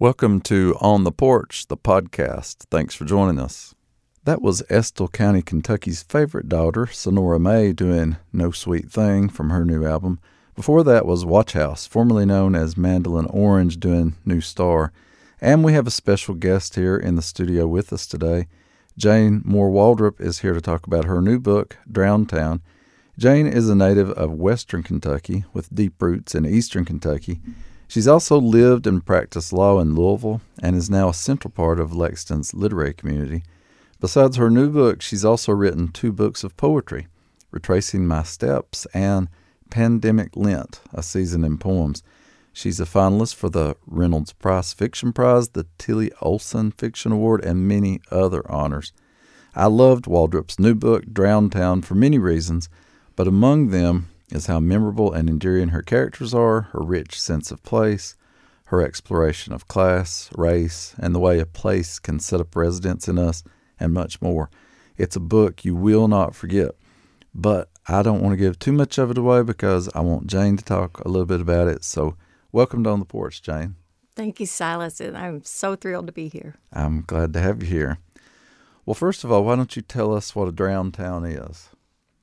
Welcome to On the Porch, the podcast. Thanks for joining us. That was Estill County, Kentucky's favorite daughter, Senora May, doing No Sweet Thing from her new album. Before that was Watchhouse, formerly known as Mandolin Orange, doing New Star. And we have a special guest here in the studio with us today. Jayne Moore Waldrop is here to talk about her new book, Drowned Town. Jayne is a native of Western Kentucky with deep roots in Eastern Kentucky. She's also lived and practiced law in Louisville and is now a central part of Lexington's literary community. Besides her new book, she's also written two books of poetry, Retracing My Steps and Pandemic Lent, a season in poems. She's a finalist for the Reynolds Price Fiction Prize, the Tillie Olsen Fiction Award, and many other honors. I loved Waldrop's new book, Drowned Town, for many reasons, but among them is how memorable and enduring her characters are, her rich sense of place, her exploration of class, race, and the way a place can set up residence in us, and much more. It's a book you will not forget. But I don't want to give too much of it away because I want Jayne to talk a little bit about it. So, welcome to On the Porch, Jayne. Thank you, Silas, and I'm so thrilled to be here. I'm glad to have you here. Well, first of all, why don't you tell us what a drowned town is?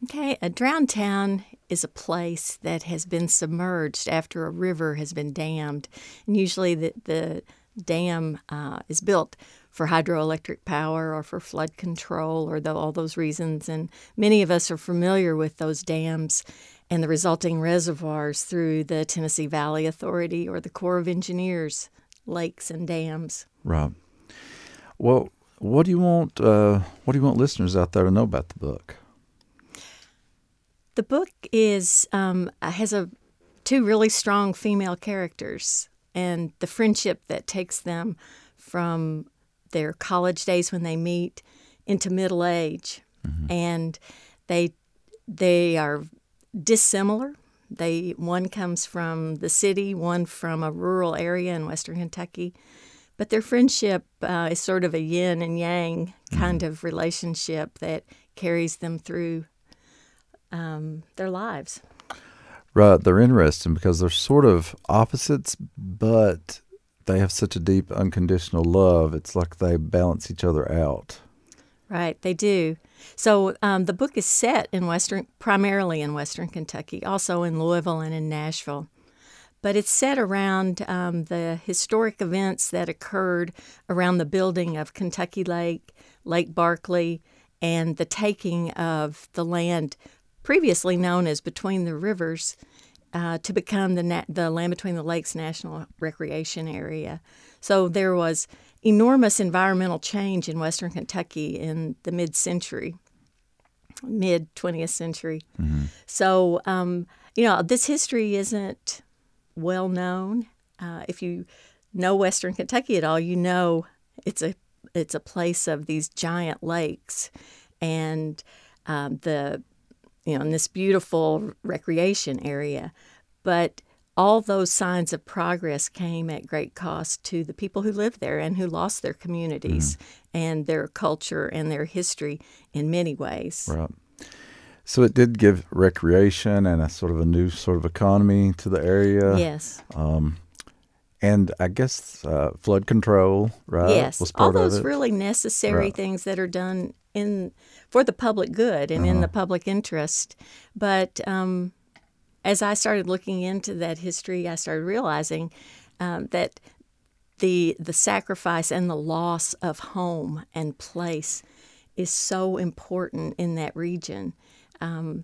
Okay, a drowned town is a place that has been submerged after a river has been dammed. And usually the, the dam uh, is built for hydroelectric power or for flood control or the, all those reasons. And many of us are familiar with those dams and the resulting reservoirs through the Tennessee Valley Authority or the Corps of Engineers, lakes and dams. Right. Well, what do you want? Uh, what do you want listeners out there to know about the book? The book is um, has a two really strong female characters and the friendship that takes them from their college days when they meet into middle age, mm-hmm. and they they are dissimilar. They one comes from the city, one from a rural area in western Kentucky, but their friendship uh, is sort of a yin and yang kind mm-hmm. of relationship that carries them through um, their lives. Right, they're interesting because they're sort of opposites, but they have such a deep unconditional love. It's like they balance each other out. Right, they do. So um, the book is set in western, primarily in western Kentucky, also in Louisville and in Nashville. But it's set around um, the historic events that occurred around the building of Kentucky Lake, Lake Barkley, and the taking of the land previously known as Between the Rivers uh, to become the, na- the Land Between the Lakes National Recreation Area. So there was enormous environmental change in Western Kentucky in the mid century, mid 20th century. Mm-hmm. So, um, you know, this history isn't well known. Uh, if you know Western Kentucky at all, you know it's a it's a place of these giant lakes and um, the you know, in this beautiful recreation area. But all those signs of progress came at great cost to the people who lived there and who lost their communities mm-hmm. and their culture and their history in many ways. Right. So it did give recreation and a sort of a new sort of economy to the area. Yes. Um, and I guess uh, flood control, right? Yes, all those really necessary right. things that are done in for the public good and uh-huh. in the uh-huh. public interest. But um, as I started looking into that history, I started realizing um, that the the sacrifice and the loss of home and place is so important in that region. Um,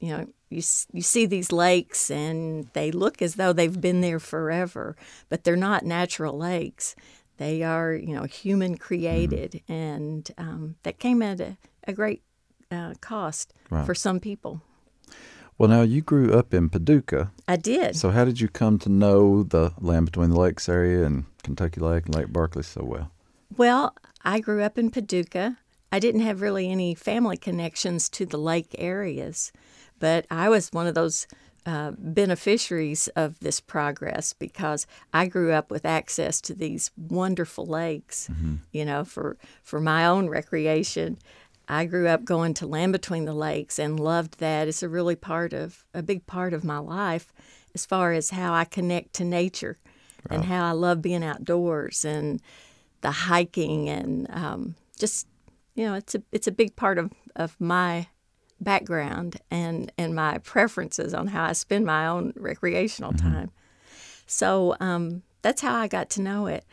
you know, you you see these lakes and they look as though they've been there forever, but they're not natural lakes. They are, you know, human created, mm-hmm. and um, that came at a, a great uh, cost right. for some people. Well, now you grew up in Paducah. I did. So, how did you come to know the Land Between the Lakes area and Kentucky Lake and Lake Barkley so well? Well, I grew up in Paducah. I didn't have really any family connections to the lake areas, but I was one of those uh, beneficiaries of this progress because I grew up with access to these wonderful lakes, mm-hmm. you know, for, for my own recreation. I grew up going to Land Between the Lakes and loved that. It's a really part of a big part of my life as far as how I connect to nature. and how I love being outdoors and the hiking and um, just you know it's a it's a big part of, of my background and and my preferences on how I spend my own recreational time. So um, that's how I got to know it.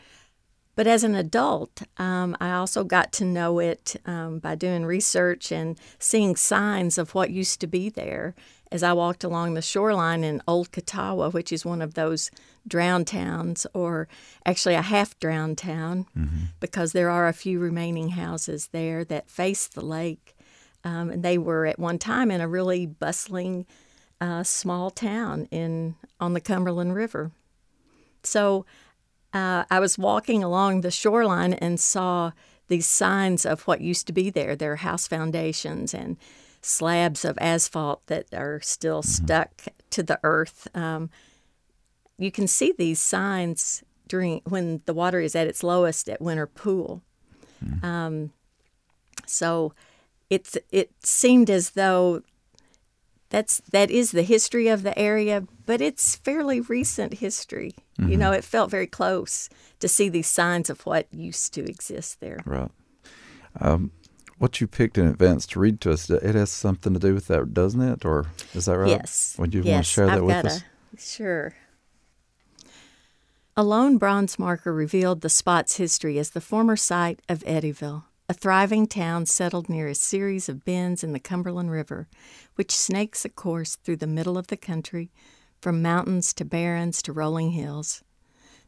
But as an adult, um, I also got to know it um, by doing research and seeing signs of what used to be there as I walked along the shoreline in Old Kuttawa, which is one of those drowned towns, or actually a half drowned town, because there are a few remaining houses there that face the lake. Um, and they were at one time in a really bustling uh, small town in on the Cumberland River. So uh, I was walking along the shoreline and saw these signs of what used to be there. There are house foundations and slabs of asphalt that are still stuck to the earth. Um, you can see these signs during when the water is at its lowest at Winter Pool. Um, so it's it seemed as though that's that is the history of the area, but it's fairly recent history. You know, it felt very close to see these signs of what used to exist there. Right. Um, what you picked in advance to read to us, it has something to do with that, doesn't it? Or is that right? Yes. Would you yes, want to share that I've with us? A, sure. A lone bronze marker revealed the spot's history as the former site of Eddyville, a thriving town settled near a series of bends in the Cumberland River, which snakes a course through the middle of the country, from mountains to barrens to rolling hills.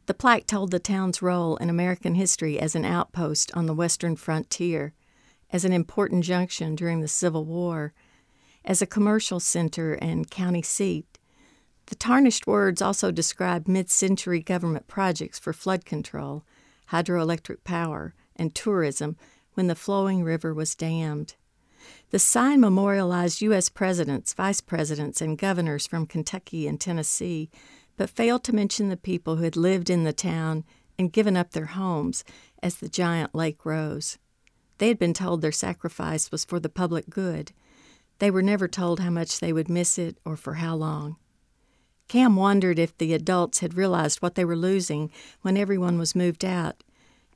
The plaque told the town's role in American history as an outpost on the western frontier, as an important junction during the Civil War, as a commercial center and county seat. The tarnished words also describe mid century government projects for flood control, hydroelectric power, and tourism when the flowing river was dammed. The sign memorialized U.S. presidents, vice presidents, and governors from Kentucky and Tennessee, but failed to mention the people who had lived in the town and given up their homes as the giant lake rose. They had been told their sacrifice was for the public good. They were never told how much they would miss it or for how long. Cam wondered if the adults had realized what they were losing when everyone was moved out.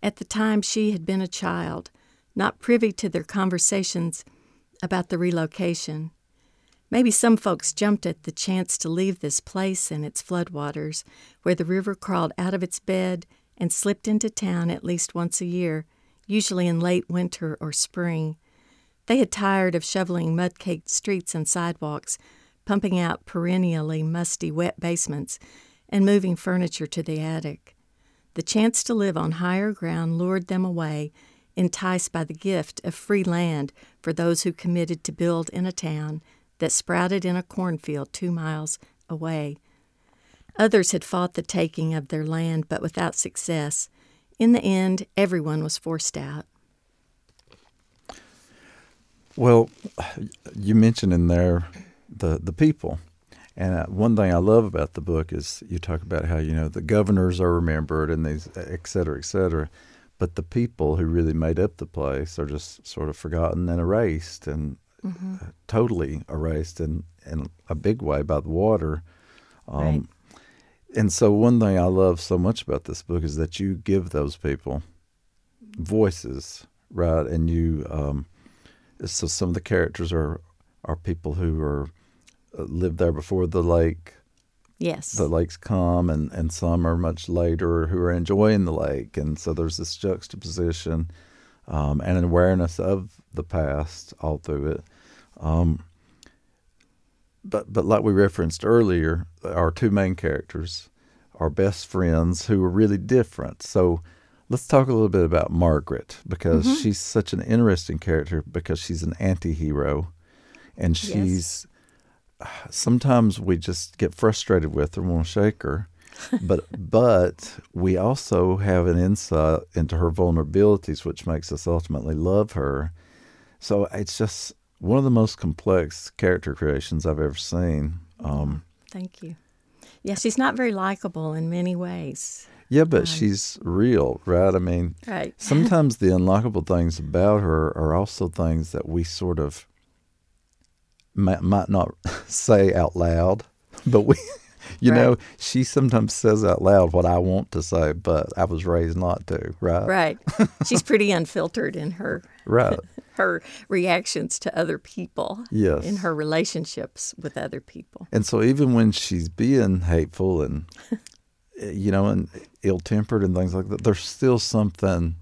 At the time, she had been a child, not privy to their conversations about the relocation. Maybe some folks jumped at the chance to leave this place and its floodwaters, where the river crawled out of its bed and slipped into town at least once a year, usually in late winter or spring. They had tired of shoveling mud caked streets and sidewalks, pumping out perennially musty, wet basements, and moving furniture to the attic. The chance to live on higher ground lured them away, enticed by the gift of free land for those who committed to build in a town that sprouted in a cornfield two miles away. Others had fought the taking of their land, but without success. In the end, everyone was forced out. Well, you mentioned in there the the people, and uh, one thing I love about the book is you talk about how you know the governors are remembered and these et cetera, et cetera, but the people who really made up the place are just sort of forgotten and erased and uh, totally erased in in a big way by the water. Um, Right. And so, one thing I love so much about this book is that you give those people voices, right? And you, um, so some of the characters are are people who are uh, lived there before the lake, Yes. the lakes come, and and some are much later who are enjoying the lake, and so there's this juxtaposition um, and an awareness of the past all through it. Um, but but like we referenced earlier, our two main characters are best friends who are really different. So let's talk a little bit about Margaret because she's such an interesting character because she's an anti-hero and she's sometimes we just get frustrated with her and want to shake her. but but we also have an insight into her vulnerabilities, which makes us ultimately love her. So it's just one of the most complex character creations I've ever seen. Um, Thank you. Yeah, she's not very likable in many ways. yeah, but she's real, right? I mean, Right. sometimes the unlikable things about her are also things that we sort of might, might not say out loud, but we you Right. know, she sometimes says out loud what I want to say, but I was raised not to, right? Right. She's pretty unfiltered in her Right. her reactions to other people. Yes. In her relationships with other people. And so even when she's being hateful and you know and ill-tempered and things like that, there's still something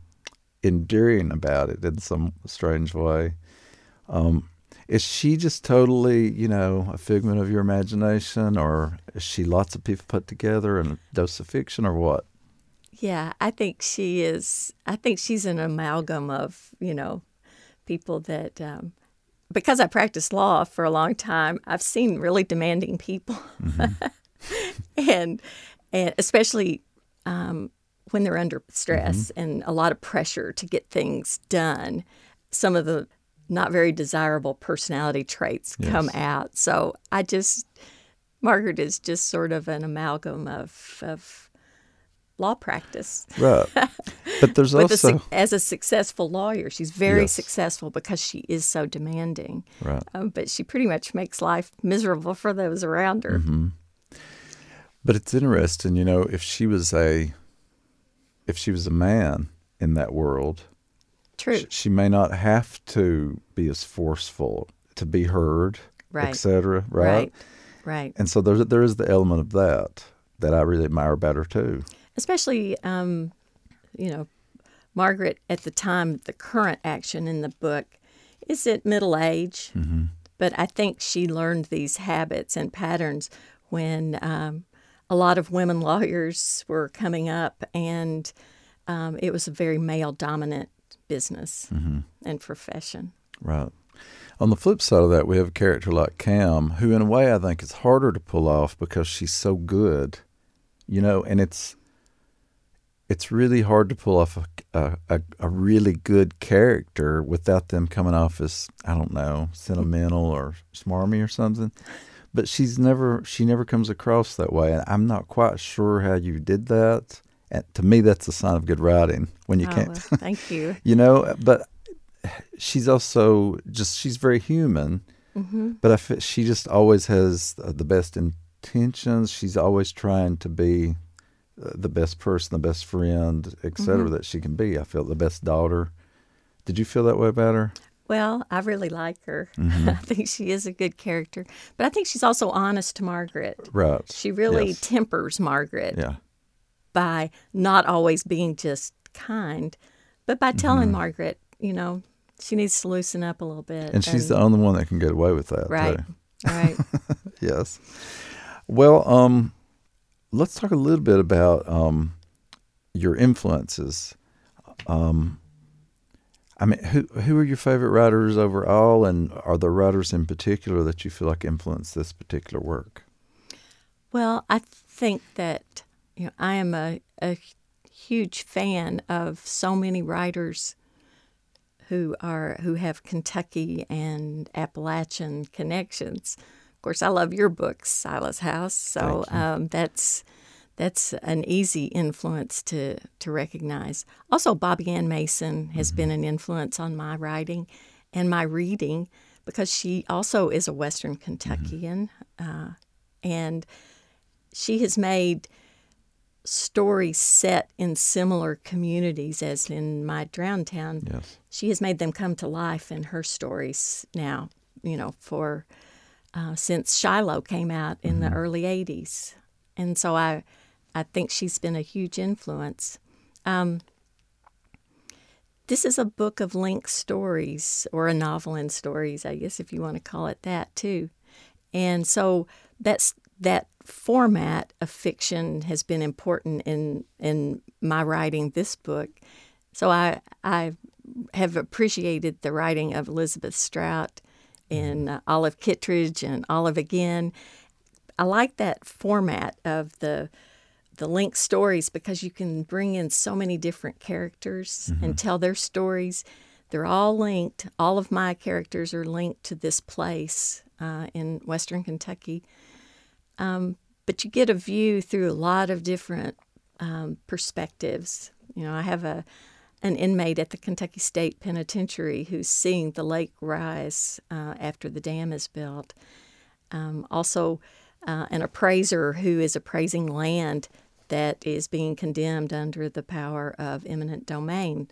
endearing about it in some strange way. Um, is she just totally, you know, a figment of your imagination, or is she lots of people put together and a dose of fiction, or what? Yeah, I think she is. I think she's an amalgam of you know people that. Um, because I practiced law for a long time, I've seen really demanding people, and and especially um, when they're under stress and a lot of pressure to get things done. Some of the not very desirable personality traits come out. So I just Margaret is just sort of an amalgam of of law practice. Right. But there's With a, also as a successful lawyer, she's very Yes. successful because she is so demanding. right. Um, but she pretty much makes life miserable for those around her. Mm-hmm. But it's interesting, you know, if she was a if she was a man in that world, True. sh- she may not have to be as forceful to be heard, Right. etc. Right? Right. Right. And so there's there is the element of that that I really admire about her too. Especially, um, you know, Margaret at the time, the current action in the book is at middle age. Mm-hmm. But I think she learned these habits and patterns when um, a lot of women lawyers were coming up, and um, it was a very male dominant business Mm-hmm. and profession. Right. On the flip side of that, we have a character like Cam, who, in a way, I think is harder to pull off because she's so good, you know. And it's it's really hard to pull off a, a, a, a really good character without them coming off as I don't know sentimental or smarmy or something. But she's never she never comes across that way, and I'm not quite sure how you did that. And to me, that's a sign of good writing when you oh, can't well, thank you. you know but she's also just she's very human Mm-hmm. but I feel she just always has the best intentions she's always trying to be uh, the best person the best friend etc Mm-hmm. that she can be i feel the best daughter did you feel that way about her Well, I really like her. Mm-hmm. I think she is a good character. But I think she's also honest to Margaret. right She really Yes. tempers Margaret yeah by not always being just kind, but by telling Margaret, you know, she needs to loosen up a little bit. Mm-hmm. and she's the only one that can get away with that right, too. right. yes. Well, um, let's talk a little bit about um, your influences. Um, I mean, who who are your favorite writers overall, and are there writers in particular that you feel like influenced this particular work? Well, I think that you know I am a, a huge fan of so many writers who are who have Kentucky and Appalachian connections. Of course, I love your books, Silas House. So um, that's that's an easy influence to to recognize. Also, Bobbie Ann Mason has been an influence on my writing and my reading because she also is a Western Kentuckian, uh, and she has made stories set in similar communities as in my drowned town Yes. she has made them come to life in her stories now you know for uh, since shiloh came out in the early 80s and so i i think she's been a huge influence. Um, this is a book of linked stories or a novel in stories i guess if you want to call it that too. And so that's that format of fiction has been important in in my writing this book. So I I have appreciated the writing of Elizabeth Strout and uh, Olive Kitteridge and Olive again. I like that format of the the linked stories because you can bring in so many different characters and tell their stories. They're all linked. All of my characters are linked to this place uh, in Western Kentucky. Um, but you get a view through a lot of different um, perspectives. You know, I have a an inmate at the Kentucky State Penitentiary who's seeing the lake rise uh, after the dam is built. Um, also, uh, an appraiser who is appraising land that is being condemned under the power of eminent domain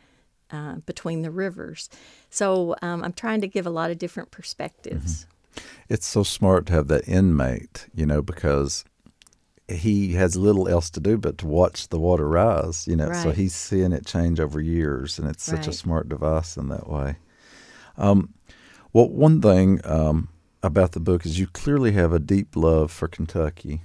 uh, between the rivers. So um, I'm trying to give a lot of different perspectives. Mm-hmm. It's so smart to have that inmate, you know, because he has little else to do but to watch the water rise, you know. Right. So he's seeing it change over years, and it's such Right. a smart device in that way. Um, well, one thing um, about the book is you clearly have a deep love for Kentucky,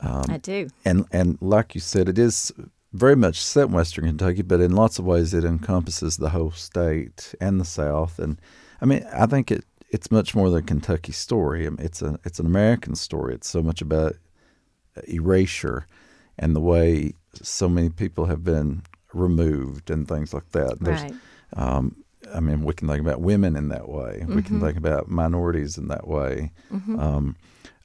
I do. and and like you said, it is very much set in Western Kentucky, but in lots of ways it encompasses the whole state and the South. And I mean, I think it it's much more than a Kentucky story. It's a it's an American story. It's so much about erasure and the way so many people have been removed and things like that. There's, Right. um, I mean, we can think about women in that way. We can think about minorities in that way. Um,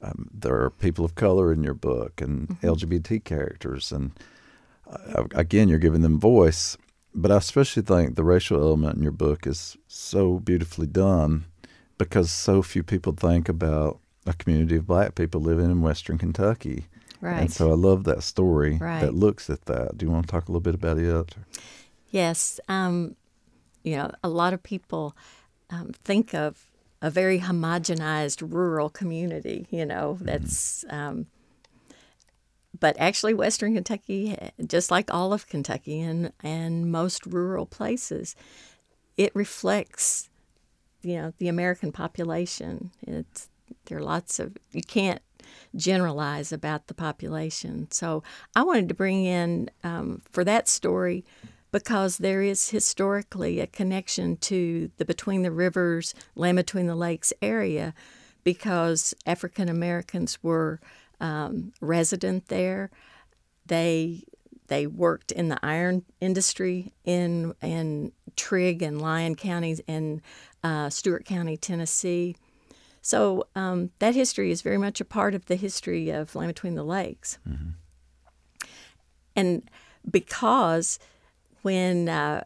um, there are people of color in your book and LGBT characters, and uh, again, you're giving them voice. But I especially think the racial element in your book is so beautifully done because so few people think about a community of black people living in Western Kentucky. Right. And so I love that story Right. that looks at that. Do you want to talk a little bit about it? Yes. Um, you know, a lot of people um, think of a very homogenized rural community, you know, that's, um, but actually, Western Kentucky, just like all of Kentucky and, and most rural places, it reflects, you know, the American population. It's, there are lots of, you can't generalize about the population. So I wanted to bring in um, for that story because there is historically a connection to the Between the Rivers, Land Between the Lakes area because African Americans were um, resident there. They they worked in the iron industry in in Trigg and Lyon counties in uh, Stewart County, Tennessee. So um, that history is very much a part of the history of Land Between the Lakes. And because when uh,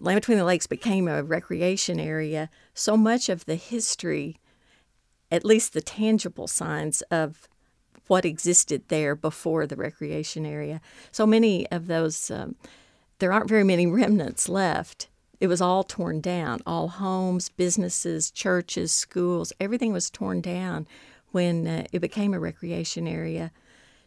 Land Between the Lakes became a recreation area, so much of the history, at least the tangible signs of what existed there before the recreation area, so many of those, um, there aren't very many remnants left. It was all torn down. All homes, businesses, churches, schools, everything was torn down when uh, it became a recreation area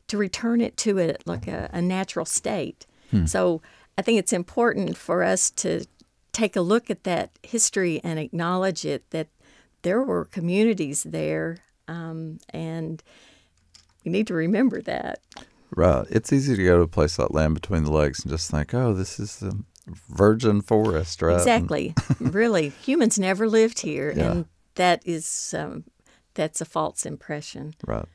to return it to it like a, a natural state. So I think it's important for us to take a look at that history and acknowledge it that there were communities there, um, and we need to remember that. Right. It's easy to go to a place like Land Between the Lakes and just think, oh, this is the virgin forest, right? Exactly. really, humans never lived here, Yeah. and that is um, that's a false impression. Right.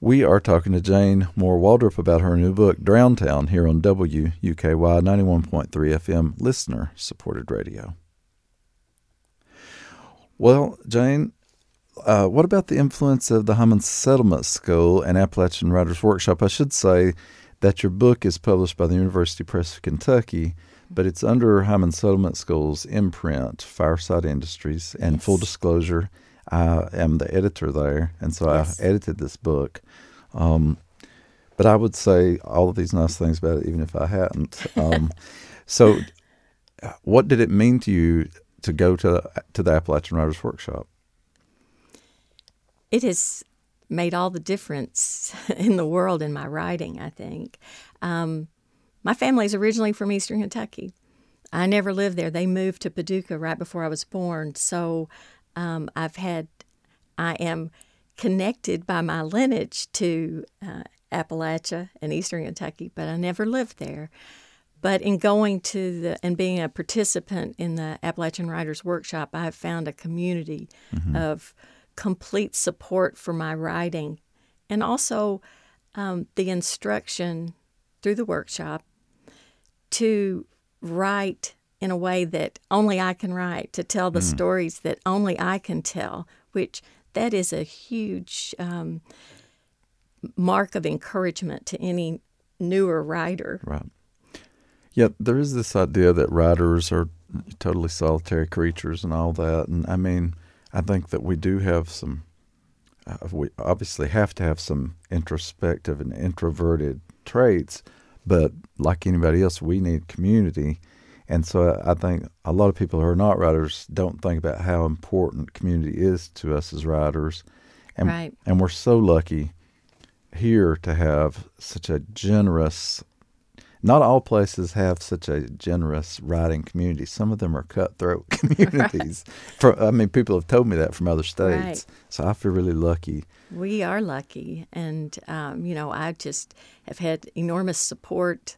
We are talking to Jayne Moore Waldrop about her new book, Drowned Town, here on WUKY 91.3 FM, listener supported radio. Well, Jayne, uh, what about the influence of the Hindman Settlement School and Appalachian Writers Workshop? I should say that your book is published by the University Press of Kentucky, but it's under Hindman Settlement School's imprint, Fireside Industries. And full disclosure, I am the editor there, and so Yes. I edited this book. Um, but I would say all of these nice things about it, even if I hadn't. Um, so, uh, what did it mean to you to go to to the Appalachian Writers Workshop? It has made all the difference in the world in my writing, I think. Um, my family's originally from Eastern Kentucky. I never lived there. They moved to Paducah right before I was born. So um, I've had, I am connected by my lineage to uh, Appalachia and Eastern Kentucky, but I never lived there. But in going to the and being a participant in the Appalachian Writers Workshop, I have found a community of complete support for my writing and also um, the instruction through the workshop to write in a way that only I can write, to tell the stories that only I can tell, which that is a huge um, mark of encouragement to any newer writer. Right. Yeah, there is this idea that writers are totally solitary creatures and all that. And I mean, I think that we do have some uh, we obviously have to have some introspective and introverted traits, but like anybody else, we need community. And so I think a lot of people who are not writers don't think about how important community is to us as writers. And, Right. and we're so lucky here to have such a generous not all places have such a generous writing community. Some of them are cutthroat communities. For I mean, people have told me that from other states. Right. So I feel really lucky. We are lucky, and um, you know, I just have had enormous support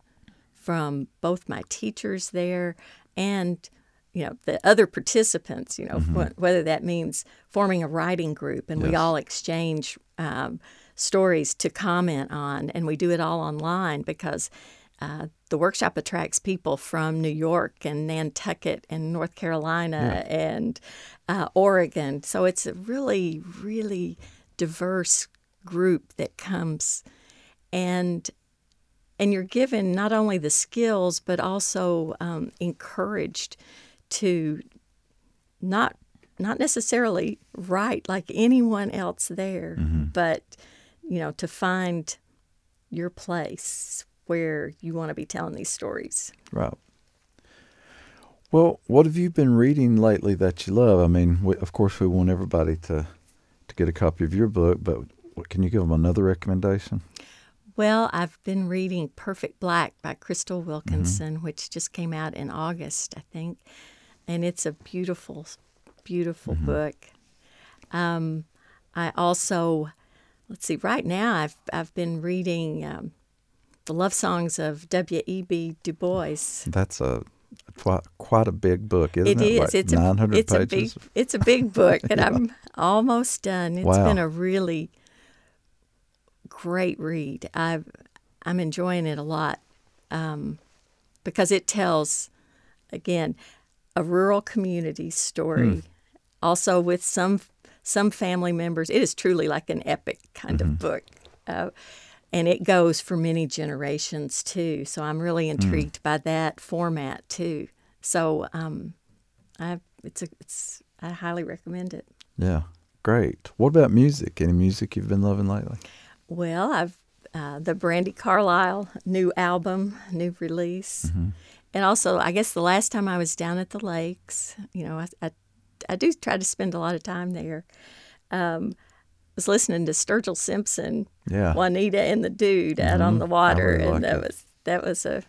from both my teachers there and you know the other participants. You know, wh- whether that means forming a writing group and we all exchange um, stories to comment on, and we do it all online because. Uh, the workshop attracts people from New York and Nantucket and North Carolina and uh, Oregon. So it's a really, really diverse group that comes. And and you're given not only the skills but also um, encouraged to not not necessarily write like anyone else there but you know to find your place where you want to be telling these stories Right. Well, what have you been reading lately that you love? I mean, we, of course, we want everybody to to get a copy of your book, but what, can you give them another recommendation? Well, I've been reading Perfect Black by Crystal Wilkinson, which just came out in August, I think. And it's a beautiful, beautiful book. Um, I also, let's see, right now I've, I've been reading um, the love songs of W.E.B. Du Bois. That's a quite, quite a big book, isn't It it? is. Like it's 900 a it's a big pages. it's a big book, and I'm almost done. It's Wow. been a really great read. I I'm enjoying it a lot um, because it tells again a rural community story, Hmm. also with some some family members. It is truly like an epic kind Mm-hmm. of book. Uh, and it goes for many generations too. So I'm really Hmm. intrigued by that format too. So um, I it's a it's I highly recommend it. Yeah, great. What about music? Any music you've been loving lately? Well, I've uh, the Brandi Carlile new album, new release, and also I guess the last time I was down at the lakes, you know, I I, I do try to spend a lot of time there. Um, was listening to Sturgill Simpson, Yeah. Juanita and the Dude out on Mhm. the water, really and like that it. was that was a.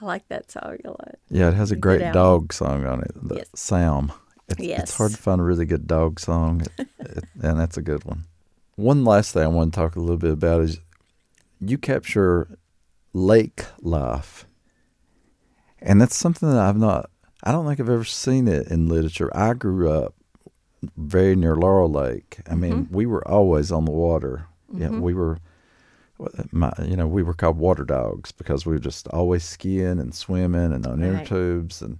I like that song a lot. Yeah, it has a great dog song on it, the Yes. Sam. It's, it's hard to find a really good dog song, it, it- and that's a good one. One last thing I want to talk a little bit about is you capture lake life, and that's something that I've not. I don't think I've ever seen it in literature. I grew up very near Laurel Lake. I mean, we were always on the water. Yeah, we were my, you know, we were called water dogs because we were just always skiing and swimming and on inner Right. tubes and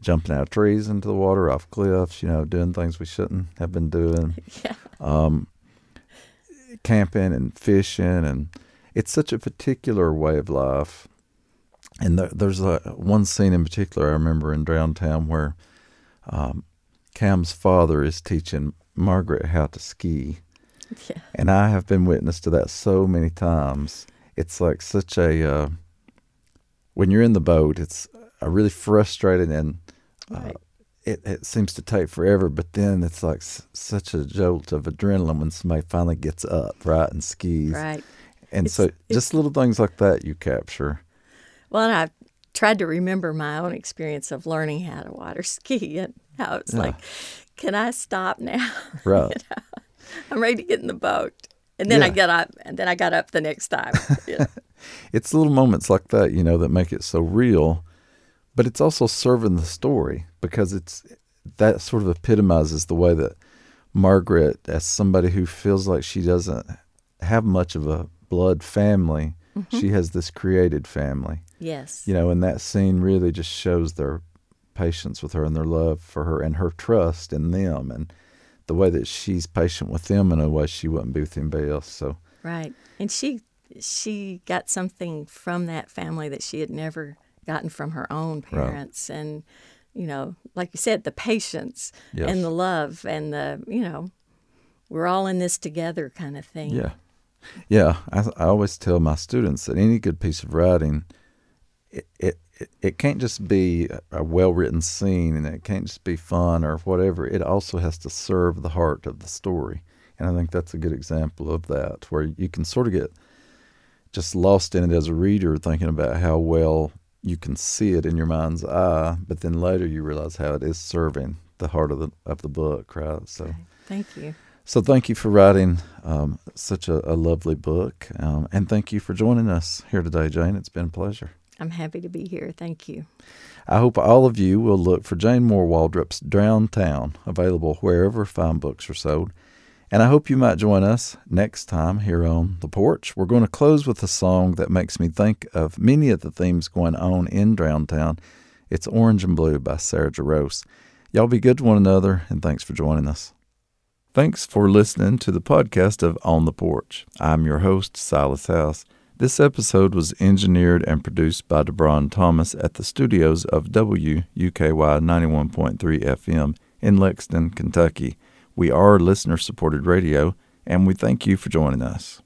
jumping out of trees into the water, off cliffs, you know, doing things we shouldn't have been doing, Yeah. Um, camping and fishing. And it's such a particular way of life. And there, there's a, one scene in particular I remember in Drowned Town where um, Cam's father is teaching Margaret how to ski. Yeah. And I have been witness to that so many times. It's like such a uh, when you're in the boat, it's a really frustrating and uh, Right. it, it seems to take forever. But then it's like s- such a jolt of adrenaline when somebody finally gets up, right, and skis. Right. And It's- so just little things like that you capture. Well, and I tried to remember my own experience of learning how to water ski, and how it's Yeah. like, can I stop now? Right. I'm ready to get in the boat, and then I Yeah. got up, and then I got up the next time. Yeah. it's little moments like that, you know, that make it so real. But it's also serving the story because it's that sort of epitomizes the way that Margaret, as somebody who feels like she doesn't have much of a blood family, mm-hmm. she has this created family. yes. You know, and that scene really just shows their patience with her and their love for her and her trust in them and the way that she's patient with them in a way she wouldn't be with anybody else. So Right. And she she got something from that family that she had never gotten from her own parents and you know, like you said, the patience Yes. and the love and the, you know, we're all in this together kind of thing. Yeah. Yeah. I, I always tell my students that any good piece of writing, it, it, it, it can't just be a well written scene and it can't just be fun or whatever. It also has to serve the heart of the story. And I think that's a good example of that, where you can sort of get just lost in it as a reader, thinking about how well you can see it in your mind's eye, but then later you realize how it is serving the heart of the of the book, right? So, okay. thank you. So, thank you for writing um, such a, a, lovely book, um, and thank you for joining us here today, Jayne. It's been a pleasure. I'm happy to be here. Thank you. I hope all of you will look for Jayne Moore Waldrop's Drowned Town, available wherever fine books are sold. And I hope you might join us next time here on The Porch. We're going to close with a song that makes me think of many of the themes going on in Drowned Town. It's Orange and Blue by Sarah Jarosz. Y'all be good to one another, and thanks for joining us. Thanks for listening to the podcast of On the Porch. I'm your host, Silas House. This episode was engineered and produced by DeBron Thomas at the studios of WUKY 91.3 FM in Lexington, Kentucky. We are listener supported radio, and we thank you for joining us.